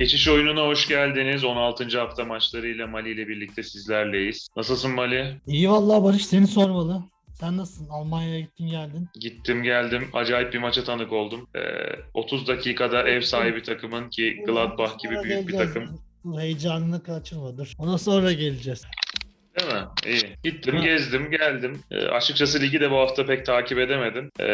Geçiş oyununa hoş geldiniz. 16. hafta maçlarıyla Mali ile birlikte sizlerleyiz. Nasılsın Mali? İyi vallahi Barış seni sormalı. Sen nasılsın? Almanya'ya gittin geldin. Gittim geldim. Acayip bir maça tanık oldum. Ee, 30 dakikada ev sahibi takımın ki Gladbach gibi büyük bir takım. Heyecanını kaçırma dur. Ona sonra geleceğiz. İyi. Gittim, Ha. gezdim, geldim. Ee, açıkçası ligi de bu hafta pek takip edemedim. Ee,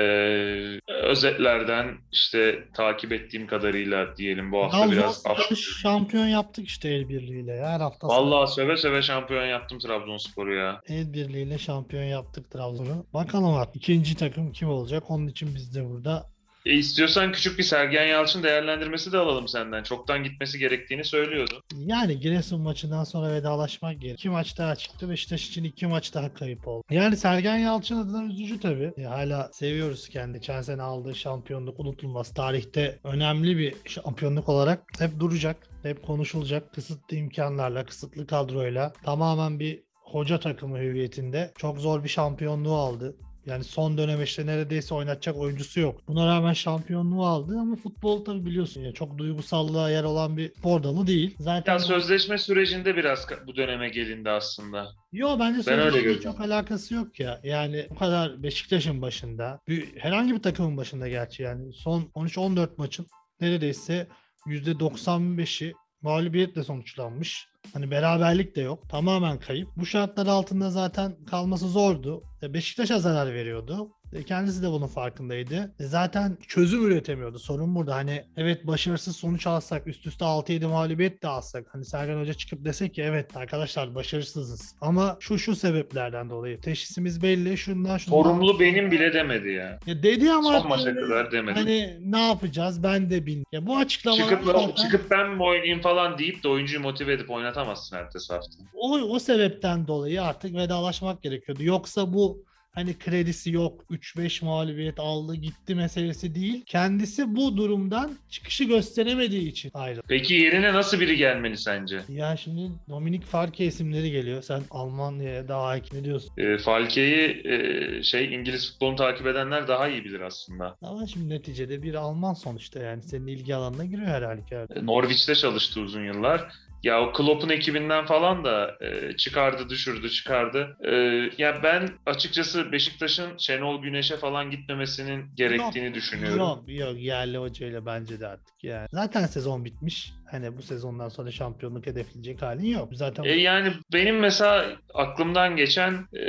özetlerden işte takip ettiğim kadarıyla diyelim bu hafta biraz Trabzonspor'u şampiyon yaptık işte el birliğiyle. Her hafta Vallahi söve söve şampiyon yaptım Trabzonspor'u ya. el birliğiyle şampiyon yaptık Trabzon'u. Bakalım artık ikinci takım kim olacak? Onun için biz de burada. E, istiyorsan küçük bir Sergen Yalçın değerlendirmesi de alalım senden. Çoktan gitmesi gerektiğini söylüyordu. Yani Giresun maçından sonra vedalaşmak gerek. İki maç daha çıktı. Beşiktaş için iki maç daha kayıp oldu. Yani Sergen Yalçın adına üzücü tabii. E, hala seviyoruz kendi. Geçen sene aldığı şampiyonluk unutulmaz. Tarihte önemli bir şampiyonluk olarak hep duracak. Hep konuşulacak. Kısıtlı imkanlarla, kısıtlı kadroyla tamamen bir hoca takımı hüviyetinde çok zor bir şampiyonluğu aldı. Yani son dönem işte neredeyse oynatacak oyuncusu yok. Buna rağmen şampiyonluğu aldı ama futbol tabii biliyorsun ya çok duygusallığa yer olan bir spor dalı değil. Zaten Ya sözleşme sürecinde biraz bu döneme gelindi aslında. Yo bence sözleşmeyle çok alakası yok ya. Yani bu kadar Beşiktaş'ın başında, bir, herhangi bir takımın başında gerçi yani son 13-14 maçın neredeyse %95'i mağlubiyetle sonuçlanmış. Hani beraberlik de yok. Tamamen kayıp. Bu şartlar altında zaten kalması zordu. E, Beşiktaş'a zarar veriyordu. E, Kendisi de bunun farkındaydı. E, Zaten çözüm üretemiyordu. Sorun burada. Hani evet başarısız sonuç alsak, üst üste 6-7 mağlubiyet de alsak. Hani Sergen Hoca çıkıp desek ki evet arkadaşlar başarısızız. Ama şu şu sebeplerden dolayı. Teşhisimiz belli. Şundan şundan. Sorumlu benim bile demedi ya. Ya dedi ama Son maça kadar demedi. Hani ne yapacağız ben de bilmiyorum. Ya bu açıklamalar Çıkıp, zaten- çıkıp ben mi oynayayım falan deyip de oyuncuyu motive edip oynatamazsın ertesi hafta. o, o sebepten dolayı artık vedalaşmak gerekiyordu. Yoksa bu hani kredisi yok 3-5 mağlubiyet aldı gitti meselesi değil. Kendisi bu durumdan çıkışı gösteremediği için ayrı. Peki yerine nasıl biri gelmeli sence? Ya şimdi Dominik Farke isimleri geliyor. Sen Almanya'ya daha hakim ne diyorsun? E, Falke'yi e, şey İngiliz futbolunu takip edenler daha iyi bilir aslında. Ama şimdi neticede bir Alman sonuçta yani senin ilgi alanına giriyor her halükarda. E, Norwich'te çalıştı uzun yıllar. Ya o Klopp'un ekibinden falan da e, çıkardı, düşürdü, çıkardı. E, ya ben açıkçası Beşiktaş'ın Şenol Güneş'e falan gitmemesinin gerektiğini düşünüyorum. Yok yok yerli hocayla bence de artık yani. Zaten sezon bitmiş. Hani bu sezondan sonra şampiyonluk hedefleyecek halin yok. Zaten E, yani benim mesela aklımdan geçen e,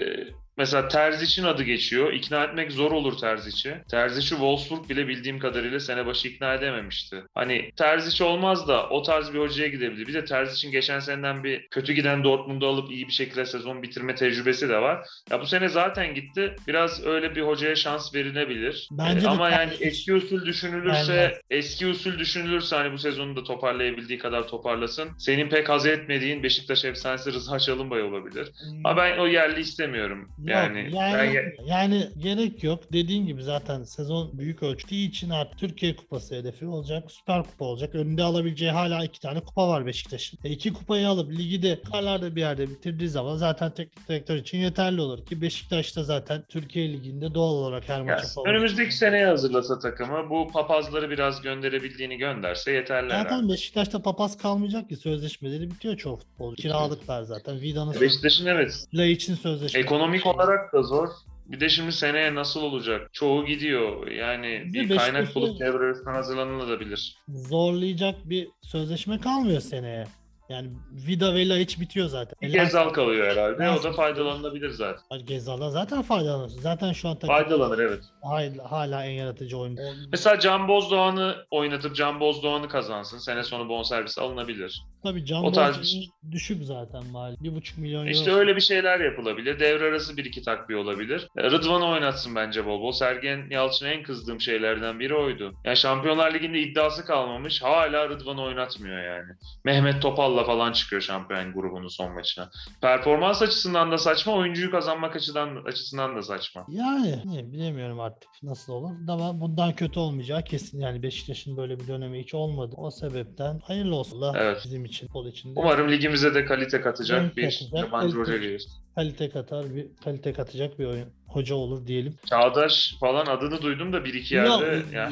mesela Terzic'in adı geçiyor. İkna etmek zor olur Terzic'i. Terzic'i Wolfsburg bile bildiğim kadarıyla sene başı ikna edememişti. Hani Terzic olmaz da o tarz bir hocaya gidebilir. Bir de Terzic'in geçen seneden bir kötü giden Dortmund'u alıp iyi bir şekilde sezon bitirme tecrübesi de var. Ya bu sene zaten gitti. Biraz öyle bir hocaya şans verilebilir. Bence E, de ama yani eski usul düşünülürse Aynen. eski usul düşünülürse hani bu sezonu da toparlayabildiği kadar toparlasın. Senin pek haz etmediğin Beşiktaş efsanesi Rıza Çalınbay olabilir. Ama ben o yerli istemiyorum. Yok, Yani, yani, ben yani gerek yok. Dediğin gibi zaten sezon büyük ölçüdüğü için artık Türkiye Kupası hedefi olacak. Süper Kupa olacak. Önünde alabileceği hala iki tane kupa var Beşiktaş'ın. E, iki kupayı alıp ligi de yukarılarda bir yerde bitirdiği zaman zaten teknik direktör için yeterli olur ki Beşiktaş da zaten Türkiye Ligi'nde doğal olarak her maça favori. önümüzdeki seneye hazırlasa takımı bu papazları biraz gönderebildiğini gönderse yeterli herhalde. Zaten Beşiktaş'ta papaz kalmayacak ki sözleşmeleri bitiyor çoğu futbolcu. Kiralıklar zaten. Vida'nın Beşiktaş'ın evet için sözleşme. ekonomik olarak da zor. Bir de şimdi seneye nasıl olacak? Çoğu gidiyor. Yani Bir bir kaynak bulup devre hazırlanılabilir. zorlayacak bir sözleşme kalmıyor seneye. Yani Vida ve hiç bitiyor zaten. Bir Gezal kalıyor herhalde. O Lens- da faydalanılabilir zaten. Gezal'dan zaten faydalanıyorsun. Zaten şu an takım Faydalanır evet. Hala, hala en yaratıcı oyuncu. Mesela Can Bozdoğan'ı oynatıp Can Bozdoğan'ı kazansın. Sene sonu bonservis alınabilir. Tabii Can o tarz Bozdoğan düşük zaten mali. Bir buçuk milyon euro. İşte öyle bir şeyler yapılabilir. Devre arası bir iki takviye olabilir. E, Rıdvan'ı oynatsın bence bol bol. Sergen Yalçın'a en kızdığım şeylerden biri oydu. Yani Şampiyonlar Ligi'nde iddiası kalmamış. Hala Rıdvan'ı oynatmıyor yani. Mehmet Topal'la falan çıkıyor şampiyon grubunun son maçına. Performans açısından da saçma, oyuncuyu kazanmak açıdan açısından da saçma. Yani ne, bilemiyorum artık nasıl olur. Ama bundan kötü olmayacağı kesin. Yani Beşiktaş'ın böyle bir dönemi hiç olmadı. O sebepten hayırlı olsun Allah Evet. bizim için, futbol için de. Umarım ligimize de kalite katacak Renk bir katacak, yabancı kalite- hoca gelir. kalite katar bir kalite katacak bir oyun hoca olur diyelim. Çağdaş falan adını duydum da bir iki yerde Yok, ya,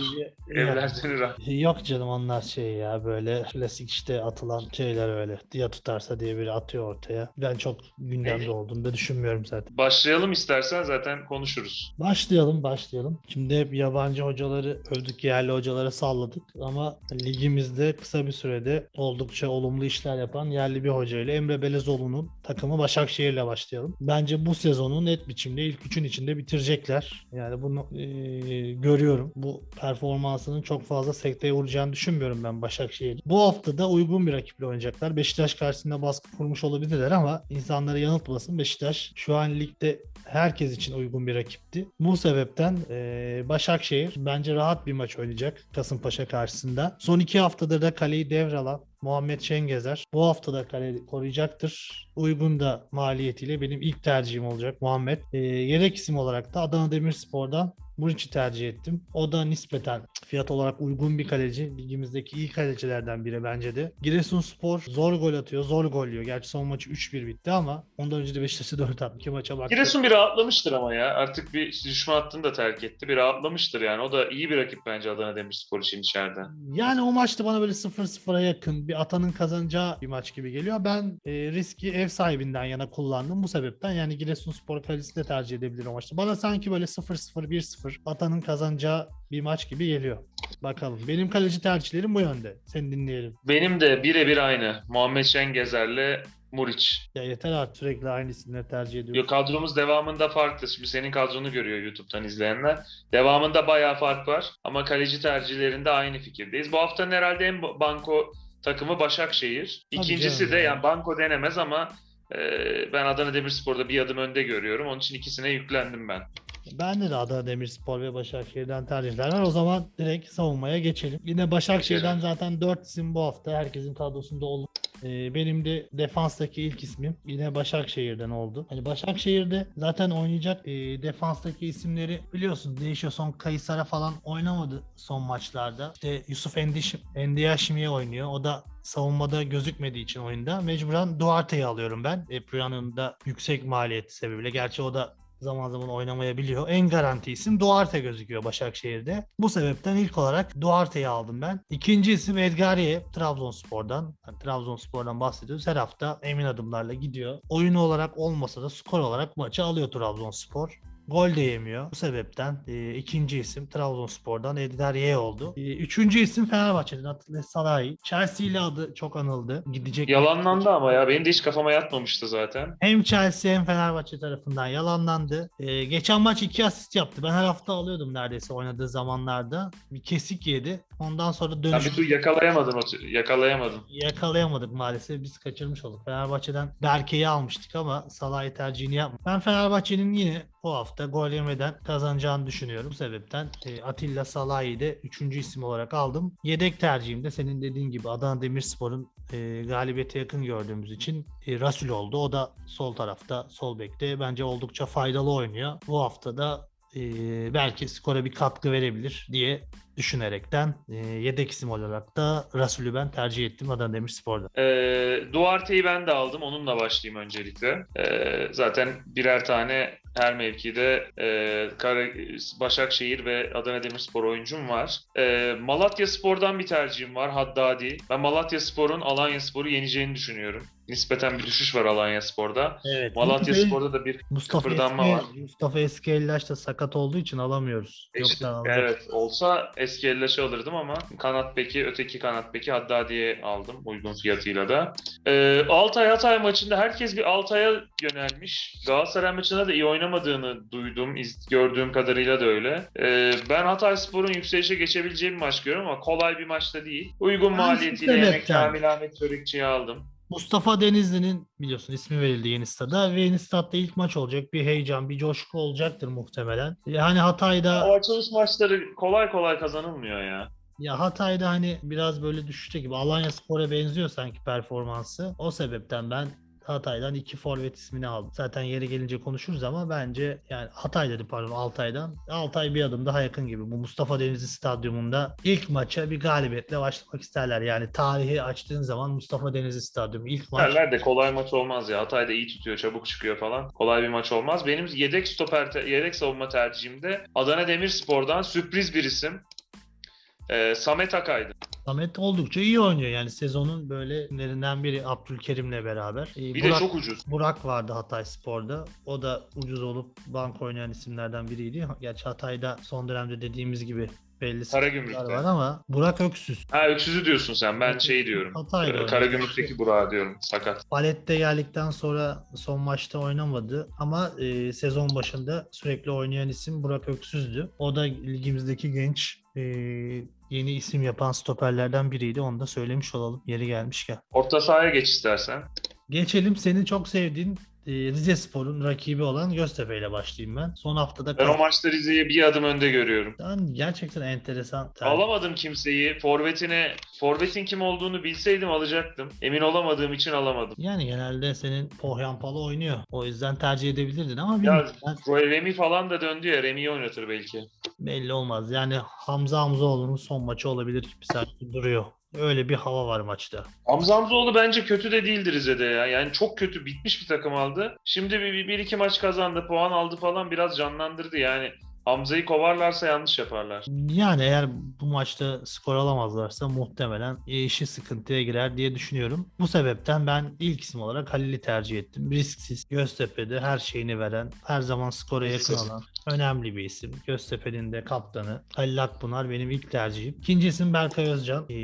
e, evlerden ırak. Yok canım onlar şey ya böyle klasik işte atılan şeyler öyle. Diye tutarsa diye biri atıyor ortaya. Ben çok gündemde olduğunu da düşünmüyorum zaten. Başlayalım istersen zaten konuşuruz. Başlayalım başlayalım. Şimdi hep yabancı hocaları övdük yerli hocalara salladık ama ligimizde kısa bir sürede oldukça olumlu işler yapan yerli bir hocayla Emre Belezoğlu'nun takımı Başakşehir'le başlayalım. Bence bu sezonu net biçimde ilk üçün içinde bitirecekler. Yani bunu eee, görüyorum. Bu performansının çok fazla sekteye uğrayacağını düşünmüyorum ben Başakşehir. Bu hafta da uygun bir rakiple oynayacaklar. Beşiktaş karşısında baskı kurmuş olabilirler ama insanları yanıltmasın. Beşiktaş şu an ligde herkes için uygun bir rakipti. Bu sebepten eee, Başakşehir bence rahat bir maç oynayacak Kasımpaşa karşısında. Son iki haftadır da kaleyi devralan Muhammed Şengezer bu hafta da kaleyi koruyacaktır. Uygun da maliyetiyle benim ilk tercihim olacak Muhammed. Eee, yedek isim olarak da Adana Demirspor'dan Muriç'i tercih ettim. O da nispeten fiyat olarak uygun bir kaleci. Ligimizdeki iyi kalecilerden biri bence de. Giresunspor zor gol atıyor, zor gol yiyor. Gerçi son maçı 3-1 bitti ama ondan önce de Beşiktaş'a 4 attı. Maça baktı. Giresun bir rahatlamıştır ama ya. Artık bir düşme hattını da terk etti. Bir rahatlamıştır yani. O da iyi bir rakip bence Adana Demirspor için içeride. Yani o maçta bana böyle 0-0'a yakın bir atanın kazanacağı bir maç gibi geliyor. Ben e, riski ev sahibinden yana kullandım bu sebepten. Yani Giresunspor kalecisini de tercih edebilirim o maçta. Bana sanki böyle 0-0, 1-0 atanın kazanacağı bir maç gibi geliyor. Bakalım. Benim kaleci tercihlerim bu yönde. Seni dinleyelim. Benim de birebir aynı. Muhammed Şengezer'le Muriç. Ya yeter artık sürekli aynı isimleri tercih ediyoruz. Yo, kadromuz devamında farklı. Şimdi senin kadronu görüyor YouTube'dan izleyenler. Devamında bayağı fark var. Ama kaleci tercihlerinde aynı fikirdeyiz. Bu haftanın herhalde en banko takımı Başakşehir. İkincisi de ya. yani banko denemez ama ben Adana Demirspor'da bir adım önde görüyorum. Onun için ikisine yüklendim ben. Bende de Adana Demirspor ve Başakşehir'den tercihler var. O zaman direkt savunmaya geçelim. Yine Başakşehir'den zaten 4 isim bu hafta herkesin kadrosunda olur. Ee, benim de defanstaki ilk ismim yine Başakşehir'den oldu. Hani Başakşehir'de zaten oynayacak e, defanstaki isimleri biliyorsun değişiyor. Son Kayısar'a falan oynamadı son maçlarda. İşte Yusuf Endiş, Endiaşimiye oynuyor. O da savunmada gözükmediği için oyunda mecburen Duarte'yi alıyorum ben. Epriano'nun da yüksek maliyeti sebebiyle. Gerçi o da zaman zaman oynamayabiliyor. En garanti isim Duarte gözüküyor Başakşehir'de. Bu sebepten ilk olarak Duarte'yi aldım ben. İkinci isim Edgariye Trabzonspor'dan. Yani Trabzonspor'dan bahsediyoruz. Her hafta emin adımlarla gidiyor. Oyunu olarak olmasa da skor olarak maçı alıyor Trabzonspor. Gol de yemiyor. Bu sebepten e, ikinci isim Trabzonspor'dan Edgariye oldu. E, üçüncü isim Fenerbahçe'den Atilla Salahi. Chelsea ile adı çok anıldı. Gidecek. Yalanlandı ama ya. Benim de hiç kafama yatmamıştı zaten. Hem Chelsea hem Fenerbahçe tarafından yalanlandı. Ee, geçen maç iki asist yaptı. Ben her hafta alıyordum neredeyse oynadığı zamanlarda. Bir kesik yedi. Ondan sonra dönüş bir türlü yakalayamadın. Yakalayamadım. yakalayamadık maalesef. Biz kaçırmış olduk. Fenerbahçe'den Berke'yi almıştık ama Salah'ı tercihini yapmadık. Ben Fenerbahçe'nin yine bu hafta gol yemeden kazanacağını düşünüyorum. Bu sebepten e, Atilla Salah'ı da 3. isim olarak aldım. Yedek tercihim de senin dediğin gibi Adana Demirspor'un e, galibiyete yakın gördüğümüz için e, Rasul oldu. O da sol tarafta, sol bekte. Bence oldukça faydalı oynuyor. Bu hafta da e, belki skora bir katkı verebilir diye düşünerekten e, yedek isim olarak da Rasul'ü ben tercih ettim Adana Demirspor'da. Ee, Duarte'yi ben de aldım. Onunla başlayayım öncelikle. Ee, zaten birer tane her mevkide e, Kara- Başakşehir ve Adana Demirspor oyuncum var. Ee, Malatya Spor'dan bir tercihim var. Haddadi. Ben Malatya Spor'un Alanya Spor'u yeneceğini düşünüyorum. Nispeten bir düşüş var Alanya Spor'da. Evet. Malatya Mustafa- Spor'da da bir Mustafa kıpırdanma Eski, var. Mustafa Eskellaş da sakat olduğu için alamıyoruz. İşte, Yoksa aldık. evet olsa eski elleşe alırdım ama kanat beki öteki kanat beki Haddadi'ye aldım uygun fiyatıyla da. Ee, Altay Hatay maçında herkes bir Altay'a yönelmiş. Galatasaray maçında da iyi oynamadığını duydum. iz- gördüğüm kadarıyla da öyle. Ee, ben Hatay Spor'un yükselişe geçebileceği bir maç görüyorum ama kolay bir maçta değil. Uygun maliyetiyle. Yemek Kamil Ahmet Çörekçi'yi aldım. Mustafa Denizli'nin biliyorsun ismi verildi yeni stada ve yeni stadda ilk maç olacak. Bir heyecan, bir coşku olacaktır muhtemelen. Yani Hatay'da O açılış maçları kolay kolay kazanılmıyor ya. ya Hatay'da hani biraz böyle düşüşte gibi Alanya Spor'a benziyor sanki performansı. O sebepten ben Hatay'dan iki forvet ismini aldı. Zaten yeri gelince konuşuruz ama bence yani Hatay dedi pardon Altay'dan. Altay bir adım daha yakın gibi. Bu Mustafa Denizli Stadyumunda ilk maça bir galibiyetle başlamak isterler. Yani tarihi açtığın zaman Mustafa Denizli Stadyumu ilk maç. Derler de kolay maç olmaz ya. Hatay da iyi tutuyor, çabuk çıkıyor falan. Kolay bir maç olmaz. Benim yedek stoper, yedek savunma tercihimde Adana Demirspor'dan sürpriz bir isim. Ee, Samet Akay'dı. Samet oldukça iyi oynuyor. Yani sezonun böyle isimlerinden biri Abdülkerim'le beraber. Ee, Bir Burak- de çok ucuz. Burak vardı Hatay Spor'da. O da ucuz olup bank oynayan isimlerden biriydi. Gerçi Hatay'da son dönemde dediğimiz gibi belli Karagümrük'te. var ama Burak Öksüz. Ha öksüzü diyorsun sen. Ben şey diyorum. Hatay'da Ee. Karagümrük'teki Burak'ı diyorum. Sakat. Palette geldikten sonra son maçta oynamadı ama e, sezon başında sürekli oynayan isim Burak Öksüz'dü. O da ligimizdeki genç e, yeni isim yapan stoperlerden biriydi. Onu da söylemiş olalım yeri gelmişken. Orta sahaya geç istersen. Geçelim senin çok sevdiğin Rize Spor'un rakibi olan Göztepe ile başlayayım ben. Son haftada Ben o maçta Rize'yi bir adım önde görüyorum. kazan- gerçekten enteresan. tercih. Alamadım kimseyi. Forvetine, forvetin kim olduğunu bilseydim alacaktım. Emin olamadığım için alamadım. Yani genelde senin Pohyanpalı oynuyor. O yüzden tercih edebilirdin ama Ya bilmiyorum. Ben- Roy Remy falan da döndü ya. Remy'yi oynatır belki. belli olmaz. Yani Hamza Hamzaoğlu'nun son maçı olabilir gibi sanki duruyor. Öyle bir hava var maçta. Hamza Hamzoğlu bence kötü de değildi Rize'de ya. Yani çok kötü bitmiş bir takım aldı. Şimdi bir, bir, bir iki maç kazandı, puan aldı falan biraz canlandırdı yani. Hamza'yı kovarlarsa yanlış yaparlar. Yani eğer bu maçta skor alamazlarsa muhtemelen işi sıkıntıya girer diye düşünüyorum. Bu sebepten ben ilk isim olarak Halil'i tercih ettim. Risksiz, Göztepe'de her şeyini veren, her zaman skora yakın olan önemli bir isim. Göztepe'nin de kaptanı Halil Akpınar benim ilk tercihim. İkinci isim Berkay Özcan. Ee,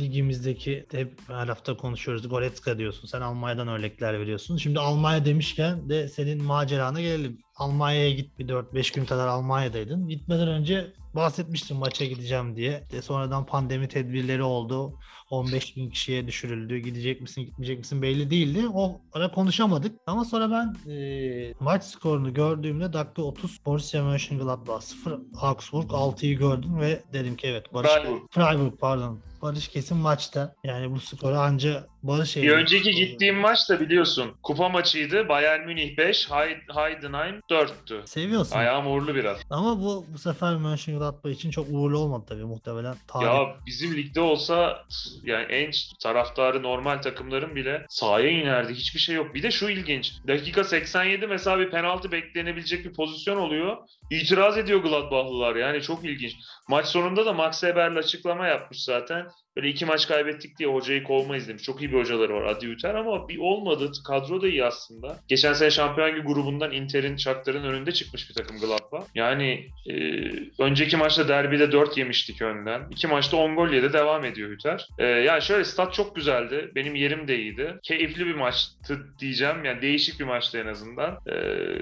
ligimizdeki hep her hafta konuşuyoruz. Goretzka diyorsun. Sen Almanya'dan örnekler veriyorsun. Şimdi Almanya demişken de senin macerana gelelim. Almanya'ya git bir 4-5 gün kadar Almanya'daydın. Gitmeden önce bahsetmiştim maça gideceğim diye. De sonradan pandemi tedbirleri oldu. 15 bin kişiye düşürüldü. Gidecek misin gitmeyecek misin belli değildi. O ara konuşamadık. Ama sonra ben e, maç skorunu gördüğümde dakika 30 Borussia Mönchengladbach 0 Augsburg 6'yı gördüm ve dedim ki evet Barış Freiburg. Freiburg pardon. Barış kesin maçta. Yani bu skoru anca Barış Bir önceki gittiğim maç da biliyorsun kupa maçıydı. Bayern Münih 5, Heid- Heidenheim 4'tü. Seviyorsun. Ayağım uğurlu biraz. Ama bu bu sefer Mönchengladbach için çok uğurlu olmadı tabii muhtemelen. Tarih. Ya bizim ligde olsa yani en taraftarı normal takımların bile sahaya inerdi. Hiçbir şey yok. Bir de şu ilginç. Dakika 87 mesela bir penaltı beklenebilecek bir pozisyon oluyor. İtiraz ediyor Gladbachlılar. Yani çok ilginç. Maç sonunda da Max Eberl açıklama yapmış zaten. Böyle iki maç kaybettik diye hocayı kovmayız demiş. Çok iyi bir hocaları var Adi Hüter ama bir olmadı. Kadro da iyi aslında. Geçen sene Şampiyon Ligi grubundan Inter'in, Shakhtar'ın önünde çıkmış bir takım Gladbach. Yani e, önceki maçta derbide 4 yemiştik önden. İki maçta 10 gol yedi devam ediyor Hüter. E, yani şöyle stat çok güzeldi. Benim yerim de iyiydi. Keyifli bir maçtı diyeceğim. Yani değişik bir maçtı en azından. E,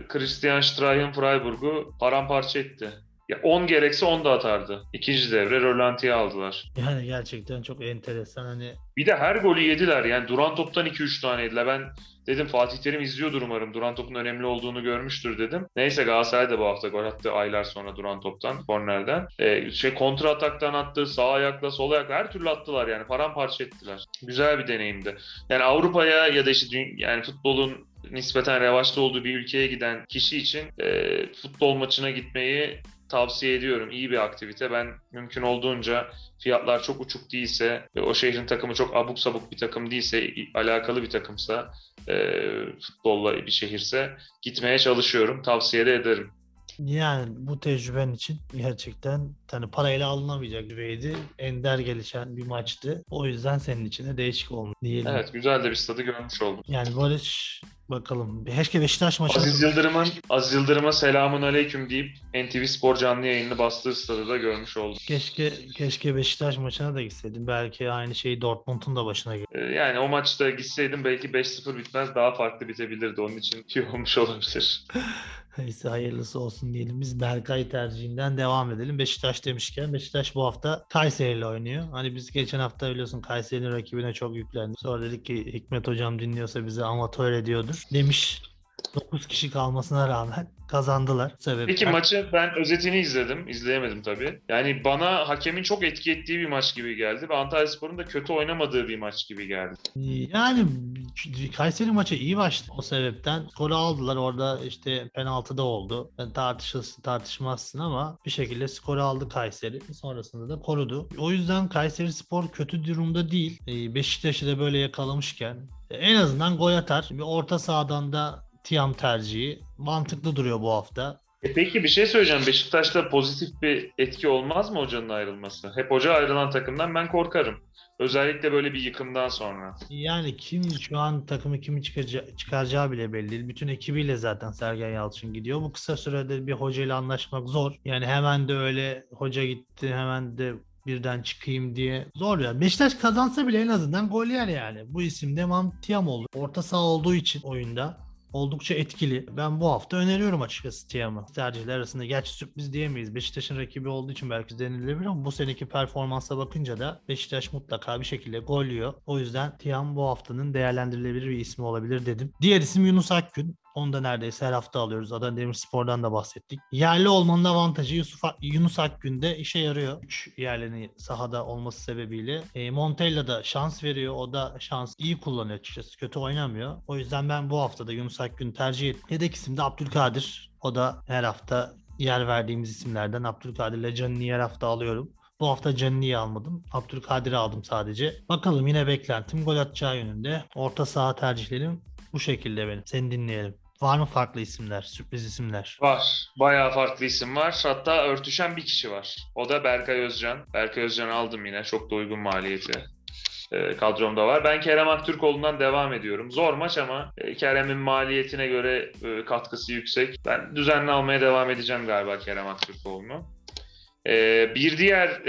Christian Streichen Freiburg'u paramparça etti. Ya 10 gerekse 10 da atardı. İkinci devre rölantiye aldılar. Yani gerçekten çok enteresan hani Bir de her golü yediler. Yani duran toptan 2-3 tane yediler. Ben dedim Fatih Terim izliyordur umarım. Duran topun önemli olduğunu görmüştür dedim. Neyse Galatasaray da bu hafta gol attı aylar sonra duran toptan, kornerden. Ee, şey kontra ataktan attı, sağ ayakla, sol ayakla her türlü attılar yani. Paramparça ettiler. Güzel bir deneyimdi. Yani Avrupa'ya ya da işte yani futbolun nispeten revaçta olduğu bir ülkeye giden kişi için e, futbol maçına gitmeyi tavsiye ediyorum. İyi bir aktivite. Ben mümkün olduğunca fiyatlar çok uçuk değilse ve o şehrin takımı çok abuk sabuk bir takım değilse, alakalı bir takımsa, e, futbolla bir şehirse gitmeye çalışıyorum. Tavsiye de ederim. Yani bu tecrüben için gerçekten hani parayla alınamayacak düzeydi. Ender gelişen bir maçtı. O yüzden senin için de değişik olmuş diyelim. Evet, güzel de bir stadı görmüş oldum. Yani Barış bakalım. Keşke Beşiktaş maçı Aziz Yıldırım'ın Aziz Yıldırım'a selamun aleyküm deyip NTV Spor canlı yayını bastığı stadı da görmüş oldum. keşke keşke Beşiktaş maçına da gitseydin. Belki aynı şey Dortmund'un da başına gelir. E, Yani o maçta gitseydim belki 5-0 bitmez daha farklı bitebilirdi. Onun için iyi olmuş olabilir. Neyse hayırlısı olsun diyelim. Biz Berkay tercihinden devam edelim. Beşiktaş demişken Beşiktaş bu hafta Kayseri ile oynuyor. Hani biz geçen hafta biliyorsun Kayseri'nin rakibine çok yüklendik. Sonra dedik ki Hikmet hocam dinliyorsa bizi amatör ediyordur demiş. 9 kişi kalmasına rağmen kazandılar. Sebep. Peki maçı ben özetini izledim. İzleyemedim tabii. Yani bana hakemin çok etki ettiği bir maç gibi geldi. Ve Antalyaspor'un da kötü oynamadığı bir maç gibi geldi. Yani Kayseri maçı iyi başladı o sebepten. Skoru aldılar orada işte penaltı da oldu. Yani tartışılsın tartışmazsın ama bir şekilde skoru aldı Kayseri. Sonrasında da korudu. O yüzden Kayseri Spor kötü durumda değil. Ee, Beşiktaş'ı da böyle yakalamışken en azından gol atar. Bir orta sahadan da Tiam tercihi mantıklı duruyor bu hafta. E peki bir şey söyleyeceğim. Beşiktaş'ta pozitif bir etki olmaz mı hocanın ayrılması? Hep hoca ayrılan takımdan ben korkarım. Özellikle böyle bir yıkımdan sonra. Yani kim şu an takımı kimi çıkaracağı, çıkaracağı bile belli değil. Bütün ekibiyle zaten Sergen Yalçın gidiyor. Bu kısa sürede bir hocayla anlaşmak zor. Yani hemen de öyle hoca gitti hemen de birden çıkayım diye zor ya. Beşiktaş kazansa bile en azından gol yer yani. Bu isim de Tiam oldu. Orta saha olduğu için oyunda oldukça etkili. Ben bu hafta öneriyorum açıkçası Tiam'ı. Tercihler arasında gerçi sürpriz diyemeyiz. Beşiktaş'ın rakibi olduğu için belki denilebilir ama bu seneki performansa bakınca da Beşiktaş mutlaka bir şekilde gol yiyor. O yüzden Tiam bu haftanın değerlendirilebilir bir ismi olabilir dedim. Diğer isim Yunus Akgün. Onu da neredeyse her hafta alıyoruz. Adana Demirspor'dan da bahsettik. Yerli olmanın avantajı Yusuf, Yunus Akgün'de işe yarıyor. 3 yerlinin sahada olması sebebiyle. E, Montella da şans veriyor. O da şans iyi kullanıyor açıkçası. Kötü oynamıyor. O yüzden ben bu hafta da Yunus Akgün tercih ettim. Yedek isim de Abdülkadir. O da her hafta yer verdiğimiz isimlerden Abdülkadir ile Canini'yi her hafta alıyorum. Bu hafta Canini'yi almadım. Abdülkadir'i aldım sadece. Bakalım yine beklentim gol atacağı yönünde. Orta saha tercihlerim bu şekilde benim. Seni dinleyelim. Var mı farklı isimler, sürpriz isimler? Var. Bayağı farklı isim var. Hatta örtüşen bir kişi var. O da Berkay Özcan. Berkay Özcan'ı aldım yine. Çok da uygun maliyeti e, kadromda var. Ben Kerem Aktürkoğlu'ndan devam ediyorum. Zor maç ama e, Kerem'in maliyetine göre e, katkısı yüksek. Ben düzenli almaya devam edeceğim galiba Kerem Aktürkoğlu'nu. Bir diğer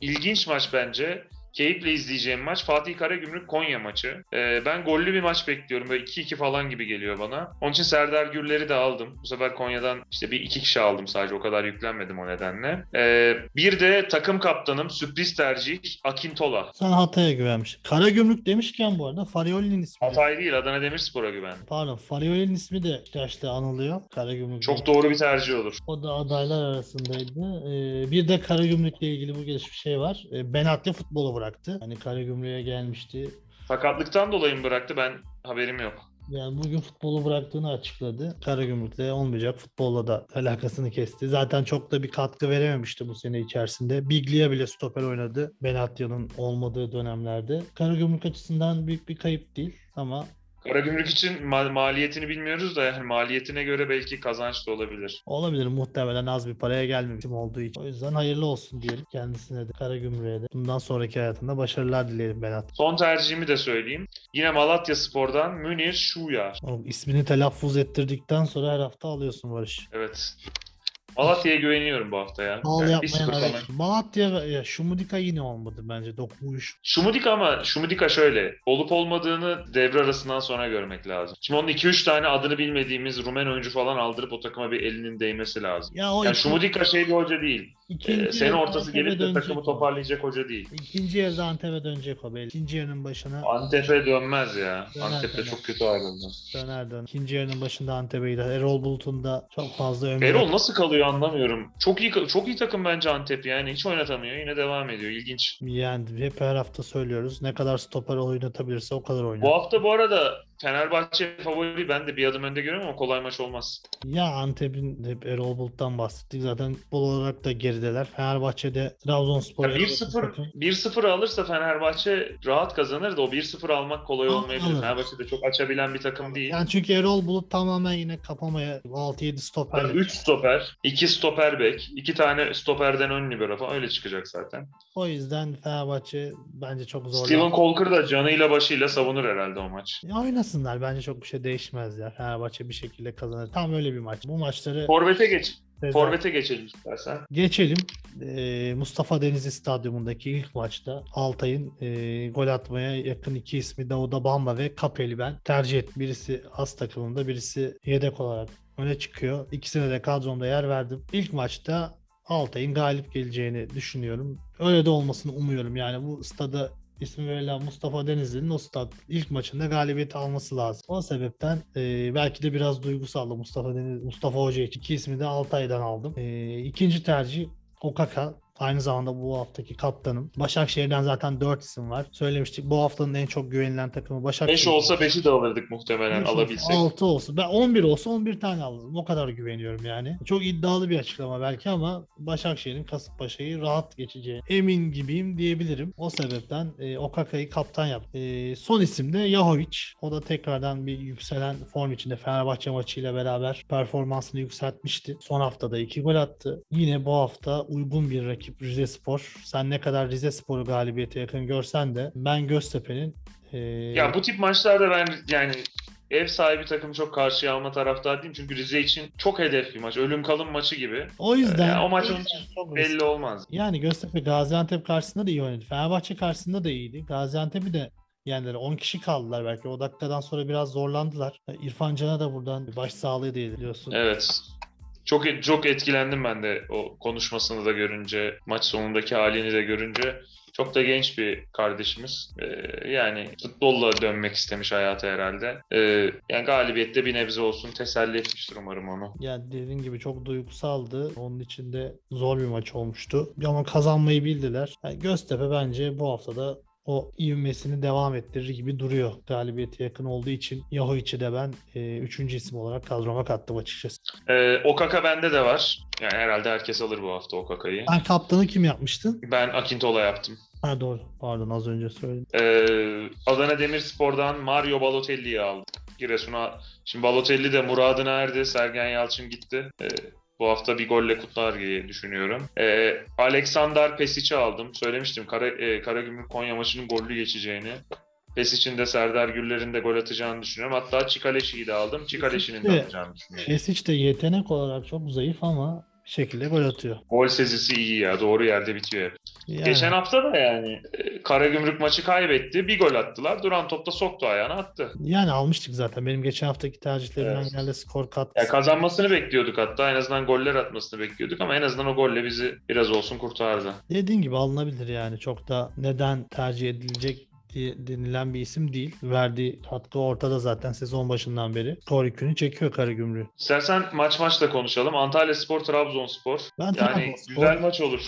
ilginç maç bence keyifle izleyeceğim maç Fatih Karagümrük Konya maçı. Ee, ben gollü bir maç bekliyorum. Böyle 2-2 falan gibi geliyor bana. Onun için Serdar Gürler'i de aldım. Bu sefer Konya'dan işte bir iki kişi aldım sadece. O kadar yüklenmedim o nedenle. Ee, bir de takım kaptanım sürpriz tercih Akintola. Sen Hatay'a güvenmiş. Karagümrük demişken bu arada Farioli'nin ismi. Hatay değil Adana Demirspor'a güven. Pardon Farioli'nin ismi de yaşta anılıyor. Karagümrük. Çok doğru bir tercih olur. O da adaylar arasındaydı. Ee, bir de Karagümrük'le ilgili bu gelişmiş şey var. Ee, Benatli futbolu bıraktı bıraktı. Hani Karagümrük'e gelmişti. Sakatlıktan dolayı mı bıraktı? Ben haberim yok. Yani bugün futbolu bıraktığını açıkladı. Karagümrük'te olmayacak. Futbolla da alakasını kesti. Zaten çok da bir katkı verememişti bu sene içerisinde. Biglia bile stoper oynadı. Benatya'nın olmadığı dönemlerde. Karagümrük açısından büyük bir kayıp değil ama Karagümrük için mal- maliyetini bilmiyoruz da yani maliyetine göre belki kazanç da olabilir. Olabilir muhtemelen az bir paraya gelmemişim olduğu için. O yüzden hayırlı olsun diyelim kendisine de Karagümrük'e de. Bundan sonraki hayatında başarılar dileyelim Benat. Son tercihimi de söyleyeyim. Yine Malatya Spor'dan Münir Şuyar. Oğlum, ismini telaffuz ettirdikten sonra her hafta alıyorsun Barış. Evet. Malatya'ya güveniyorum bu hafta ya. Yani yapmaya 1-0 falan. gerek. Malatya ya Şumudika yine olmadı bence. Dokumuş. Şumudika ama Şumudika şöyle. Olup olmadığını devre arasından sonra görmek lazım. Şimdi onun 2-3 tane adını bilmediğimiz Rumen oyuncu falan aldırıp o takıma bir elinin değmesi lazım. Ya o Yani iki- Şumudika şey bir hoca değil. İkinci Ee, sene ortası Antep'e gelip de takımı o. toparlayacak hoca değil. İkinci yarıda Antep'e dönecek o belli. İkinci yarının başına Antep'e dönmez ya. Döner, Antep'te döner. çok kötü ayrıldı. döner dön. İkinci yarının başında Antep'e gider. Erol Bulut'un da çok fazla ömrü. Erol nasıl kalıyor anlamıyorum. Çok iyi çok iyi takım bence Antep yani. Hiç oynatamıyor. Yine devam ediyor. İlginç. Yani hep her hafta söylüyoruz. Ne kadar stoper oynatabilirse o kadar oynar. Bu hafta bu arada Fenerbahçe favori ben de bir adım önde görüyorum ama kolay maç olmaz. Ya Antep'in hep Erol Bulut'tan bahsettik. Zaten futbol olarak da gerideler. Fenerbahçe'de Trabzonspor Ya 1-0 1-0 alırsa Fenerbahçe rahat kazanır da o 1-0 almak kolay olmayabilir. alır. Fenerbahçe de çok açabilen bir takım değil. Yani çünkü Erol Bulut tamamen yine kapamaya 6-7 stoper. 3 stoper, 2 stoper bek, 2 tane stoperden ön libero falan öyle çıkacak zaten. O yüzden Fenerbahçe bence çok zor. Steven Colker da canıyla başıyla savunur herhalde o maç. Ya oynasınlar. Bence çok bir şey değişmez ya. Fenerbahçe bir şekilde kazanır. Tam öyle bir maç. Bu maçları Forvet'e geç. Sezer- Forvet'e geçelim istersen. geçelim. Ee, Mustafa Denizli Stadyumundaki ilk maçta Altay'ın e, gol atmaya yakın iki ismi Dauda Bamba ve Kapeli ben tercih ettim. Birisi az takımında, birisi yedek olarak öne çıkıyor. İkisine de kadromda yer verdim. İlk maçta Altay'ın galip geleceğini düşünüyorum. Öyle de olmasını umuyorum. Yani bu stada ismi verilen Mustafa Denizli'nin o stat ilk maçında galibiyet alması lazım. O sebepten e, belki de biraz duygusaldı Mustafa Deniz, Mustafa Hoca için. İki ismi de Altay'dan aldım. E, ikinci tercih Okaka. Aynı zamanda bu haftaki kaptanım. Başakşehir'den zaten 4 isim var. Söylemiştik bu haftanın en çok güvenilen takımı Başakşehir. 5 olsa 5'i de alırdık muhtemelen alabilsek. 6 olsun. Ben 11 olsa 11 tane alırım. O kadar güveniyorum yani. Çok iddialı bir açıklama belki ama Başakşehir'in Kasımpaşa'yı rahat geçeceği emin gibiyim diyebilirim. O sebepten e, Okaka'yı kaptan yaptım. E, son isim de Yahovic. O da tekrardan bir yükselen form içinde Fenerbahçe maçıyla beraber performansını yükseltmişti. Son haftada 2 gol attı. Yine bu hafta uygun bir rakip Rize Spor. Sen ne kadar Rize Spor'u galibiyete yakın görsen de ben Göztepe'nin e, Ya bu tip maçlarda ben yani ev sahibi takımı çok karşıya alma taraftar değilim. Çünkü Rize için çok hedef bir maç. Ölüm kalım maçı gibi. o yüzden Yani o maç onun için çok Belli olmaz. Yani Göztepe Gaziantep karşısında da iyi oynadı. Fenerbahçe karşısında da iyiydi. Gaziantep'i de yendiler. 10 kişi kaldılar belki. O dakikadan sonra biraz zorlandılar. İrfan Can'a da buradan baş sağlığı diye biliyorsun. Evet. Çok çok etkilendim ben de o konuşmasını da görünce, maç sonundaki halini de görünce. Çok da genç bir kardeşimiz. Ee, yani futbolla dönmek istemiş hayata herhalde. Ee, yani galibiyette bir nebze olsun teselli etmiştir umarım onu. Yani dediğin gibi çok duygusaldı. Onun için de zor bir maç olmuştu. Ama kazanmayı bildiler. Yani Göztepe bence bu haftada o ivmesini devam ettirir gibi duruyor. Galibiyete yakın olduğu için Yahoviç'i de ben e, üçüncü isim olarak kadroma kattım açıkçası. Ee, Okaka bende de var. Yani herhalde herkes alır bu hafta Okaka'yı. Ben kaptanı kim yapmıştın? Ben Akintola yaptım. Ha doğru. Pardon az önce söyledim. Ee, Adana Demirspor'dan Mario Balotelli'yi aldım. Giresun'a. Şimdi Balotelli de muradına erdi. Sergen Yalçın gitti. Ee, bu hafta bir golle kutlar diye düşünüyorum. Ee, Alexander Pesic'i aldım. Söylemiştim Kara, e, Karagümrük Konya maçının gollü geçeceğini. Pesic'in de Serdar Güller'in de gol atacağını düşünüyorum. Hatta Çikaleşi'yi de aldım. Çikaleşi'nin de atacağını düşünüyorum. Pesic de yetenek olarak çok zayıf ama bir şekilde gol atıyor. Gol sezisi iyi ya. Doğru yerde bitiyor hep. Yani, Geçen hafta da yani e, Karagümrük maçı kaybetti. Bir gol attılar. Duran topta soktu ayağına attı. yani almıştık zaten. Benim geçen haftaki tercihlerimden Evet. geldi skor katkısı. Ya kazanmasını bekliyorduk hatta. En azından goller atmasını bekliyorduk ama en azından o golle bizi biraz olsun kurtardı. Dediğin gibi alınabilir yani. Çok da neden tercih edilecek denilen bir isim değil. Verdiği katkı ortada zaten sezon başından beri. Skor yükünü çekiyor Karagümrük. İstersen maç maçla konuşalım. Antalya Spor, Trabzonspor. Ben Yani Trabzonspor- güzel maç olur.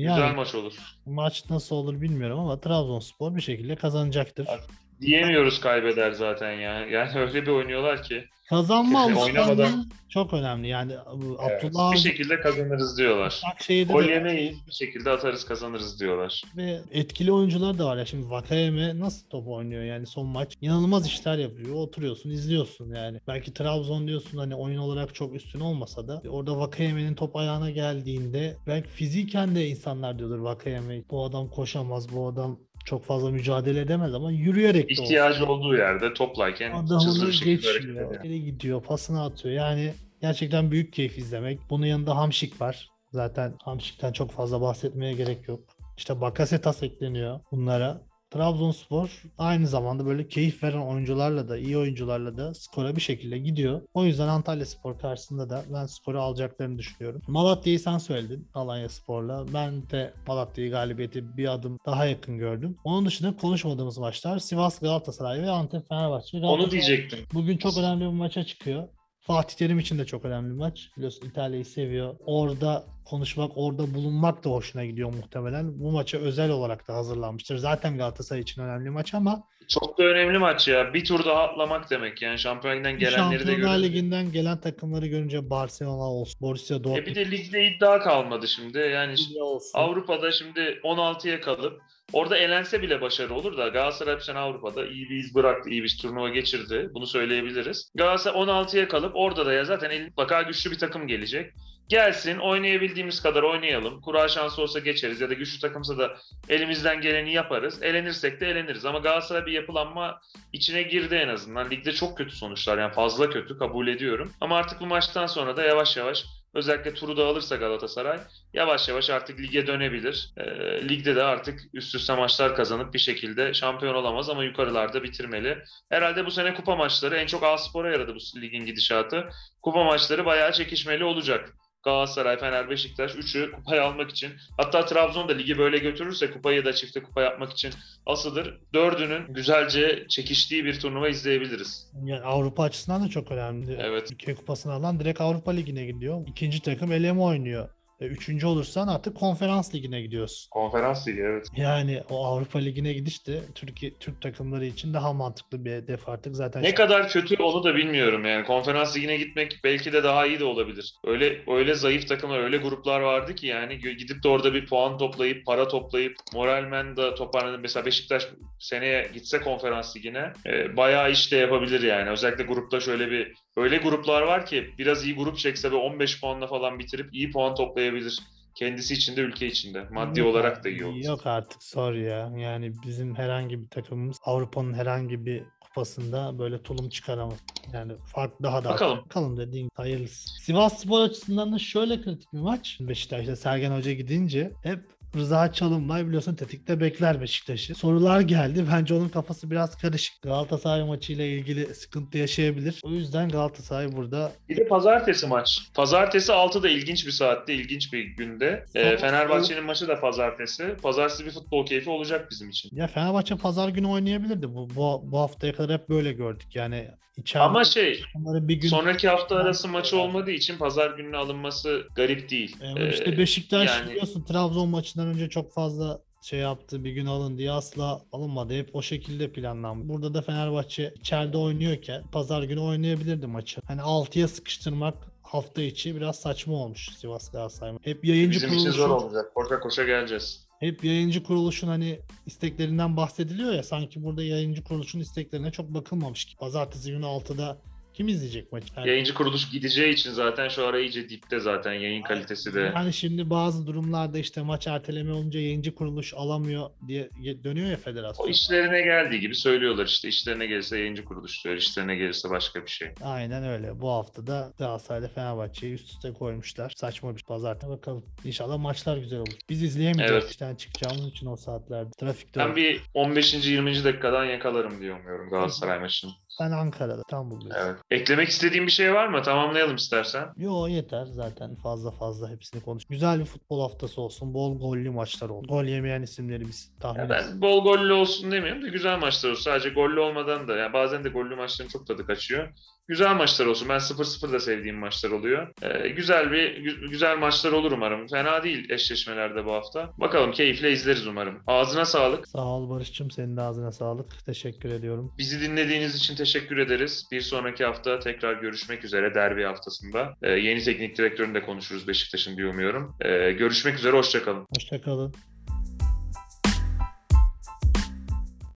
Yani Güzel maç olur. maç nasıl olur bilmiyorum ama Trabzonspor bir şekilde kazanacaktır. Evet. Diyemiyoruz kaybeder zaten ya. Yani öyle bir oynuyorlar ki. Kazanma Oynamadan- alışkanlığı çok önemli. Yani Evet, Abdullah bir şekilde kazanırız diyorlar. Gol yemeyiz bir şekilde atarız kazanırız diyorlar. ve etkili oyuncular da var ya. Şimdi Vakayeme nasıl top oynuyor yani son maç. inanılmaz işler yapıyor. Oturuyorsun izliyorsun yani. Belki Trabzon diyorsun hani oyun olarak çok üstün olmasa da orada Vakayeme'nin top ayağına geldiğinde belki fiziken de insanlar diyordur Vakayeme bu adam koşamaz bu adam çok fazla mücadele edemez ama yürüyerek İhtiyacı olduğu yerde toplayken hızlı adamını geçiyor, geri gidiyor, pasını atıyor. Yani gerçekten büyük keyif izlemek. Bunun yanında Hamşik var. Zaten Hamşik'ten çok fazla bahsetmeye gerek yok. İşte Bakasetas ekleniyor bunlara. Trabzonspor aynı zamanda böyle keyif veren oyuncularla da iyi oyuncularla da skora bir şekilde gidiyor. O yüzden Antalya Spor karşısında da ben skoru alacaklarını düşünüyorum. Malatya'yı sen söyledin Alanya Spor'la. Ben de Malatya'yı galibiyeti bir adım daha yakın gördüm. Onun dışında konuşmadığımız maçlar Sivas Galatasaray ve Antep Fenerbahçe. Onu Galatasaray diyecektim. Bugün çok önemli bir maça çıkıyor. Fatih Terim için de çok önemli bir maç. Biliyorsun İtalya'yı seviyor. Orada konuşmak, orada bulunmak da hoşuna gidiyor muhtemelen. Bu maça özel olarak da hazırlanmıştır. Zaten Galatasaray için önemli maç ama Çok da önemli maç ya. Bir tur daha atlamak demek yani. Şampiyonlardan gelenleri de Şampiyonlar görünce. Ligi'nden gelen takımları görünce Barcelona olsun, Borussia E Dortmund bir de ligde iddia kalmadı şimdi. Yani şimdi olsun. Avrupa'da şimdi 16'ya kalıp orada elense bile başarı olur da Galatasaray bu sene Avrupa'da iyi bir iz bıraktı, iyi bir turnuva geçirdi. Bunu söyleyebiliriz. Galatasaray 16'ya kalıp orada da ya zaten mutlaka güçlü bir takım gelecek. Gelsin oynayabildiğimiz kadar oynayalım. Kura şansı olsa geçeriz ya da güçlü takımsa da elimizden geleni yaparız. Elenirsek de eleniriz. Ama Galatasaray bir yapılanma içine girdi en azından. Ligde çok kötü sonuçlar yani fazla kötü kabul ediyorum. Ama artık bu maçtan sonra da yavaş yavaş özellikle turu da alırsa Galatasaray yavaş yavaş artık lige dönebilir. Ee, ligde de artık üst üste maçlar kazanıp bir şekilde şampiyon olamaz ama yukarılarda bitirmeli. Herhalde bu sene kupa maçları en çok A-Spor'a yaradı bu ligin gidişatı. Kupa maçları bayağı çekişmeli olacak. Galatasaray, Fener, Beşiktaş üçü kupayı almak için. Hatta Trabzon da ligi böyle götürürse kupayı da çifte kupa yapmak için asılır. Dördünün güzelce çekiştiği bir turnuva izleyebiliriz. Yani Avrupa açısından da çok önemli. Evet. Türkiye Kupası'nı alan direkt Avrupa Ligi'ne gidiyor. İkinci takım eleme oynuyor. E, Üçüncü olursan artık konferans ligine gidiyorsun. Konferans ligi evet. Yani o Avrupa Ligi'ne gidiş de Türkiye Türk takımları için daha mantıklı bir hedef artık zaten. Ne kadar kötü onu da bilmiyorum yani. Konferans ligine gitmek belki de daha iyi de olabilir. Öyle öyle zayıf takımlar, öyle gruplar vardı ki yani gidip de orada bir puan toplayıp, para toplayıp moralmen de toparlanıp mesela Beşiktaş seneye gitse konferans ligine e, bayağı iş de yapabilir yani. Özellikle grupta şöyle bir öyle gruplar var ki biraz iyi grup çekse ve 15 puanla falan bitirip iyi puan toplayabilir. Kendisi için de ülke içinde. Maddi Yok olarak da iyi olur. Yok artık zor ya. Yani bizim herhangi bir takımımız Avrupa'nın herhangi bir kupasında böyle tulum çıkaramaz. Yani fark daha da Bakalım. Bakalım dediğin hayırlısı. Sivas Spor açısından da şöyle kritik bir maç. Beşiktaş'ta Sergen Hoca gidince hep Rıza Çalınbay biliyorsun tetikte bekler Beşiktaş'ı. Sorular geldi. Bence onun kafası biraz karışık. Galatasaray maçıyla ilgili sıkıntı yaşayabilir. O yüzden Galatasaray burada Bir de pazartesi maç. Pazartesi 6'da ilginç bir saatte, ilginç bir günde. Ee, Sabah- Fenerbahçe'nin maçı da pazartesi. Pazartesi bir futbol keyfi olacak bizim için. ya Fenerbahçe pazar günü oynayabilirdi. Bu, bu, bu haftaya kadar hep böyle gördük. Yani içeride Ama şey, bir gün sonraki hafta arası maçı olmadığı için pazar gününe alınması garip değil. Ee, işte Beşiktaş yani- biliyorsun Trabzon maçından önce çok fazla şey yaptı bir gün alın diye asla alınmadı. Hep o şekilde planlanmış. Burada da Fenerbahçe içeride oynuyorken pazar günü oynayabilirdi maçı. Hani 6'ya sıkıştırmak hafta içi biraz saçma olmuş Sivas Galatasaray. Hep yayıncı bizim için zor kuruluşun, olacak. Koşa koşa geleceğiz. hep yayıncı kuruluşun hani isteklerinden bahsediliyor ya sanki burada yayıncı kuruluşun isteklerine çok bakılmamış ki. Pazartesi günü 6'da kim izleyecek maçı? Yani- Yayıncı kuruluş gideceği için zaten şu ara iyice dipte zaten yayın kalitesi de. Yani şimdi bazı durumlarda işte maç erteleme olunca yayıncı kuruluş alamıyor diye ye- dönüyor ya federasyon. O işlerine geldiği gibi söylüyorlar işte. işlerine gelirse yayıncı kuruluş diyor, işlerine gelirse başka bir şey. Aynen öyle. Bu hafta da Galatasaray'la Fenerbahçe'yi üst üste koymuşlar. Saçma bir pazartesi bakalım. İnşallah maçlar güzel olur. Biz izleyemeyeceğiz Evet. işten çıkacağımız için o saatlerde. Trafikte Ben olur. bir 15. 20. dakikadan yakalarım diye umuyorum Galatasaray maçını. Ben Ankara'da, İstanbul'dayız. Evet. Eklemek istediğin bir şey var mı? Tamamlayalım istersen. Yo yeter zaten fazla fazla hepsini konuş. Güzel bir futbol haftası olsun. Bol gollü maçlar olsun. Gol yemeyen isimleri biz tahmin Ya ben bol gollü olsun demiyorum da güzel maçlar olsun. Sadece gollü olmadan da yani bazen de gollü maçların çok tadı kaçıyor. Güzel maçlar olsun. Ben 0-0 da sevdiğim maçlar oluyor. Ee, güzel bir gü- güzel maçlar olur umarım. Fena değil eşleşmelerde bu hafta. Bakalım keyifle izleriz umarım. Ağzına sağlık. Sağ ol Barış'cığım. Senin de ağzına sağlık. Teşekkür ediyorum. Bizi dinlediğiniz için teşekkür ederiz. Bir sonraki hafta tekrar görüşmek üzere derbi haftasında. Ee, yeni teknik direktörünü de konuşuruz Beşiktaş'ın diye umuyorum. Ee, görüşmek üzere, hoşçakalın. Hoşçakalın.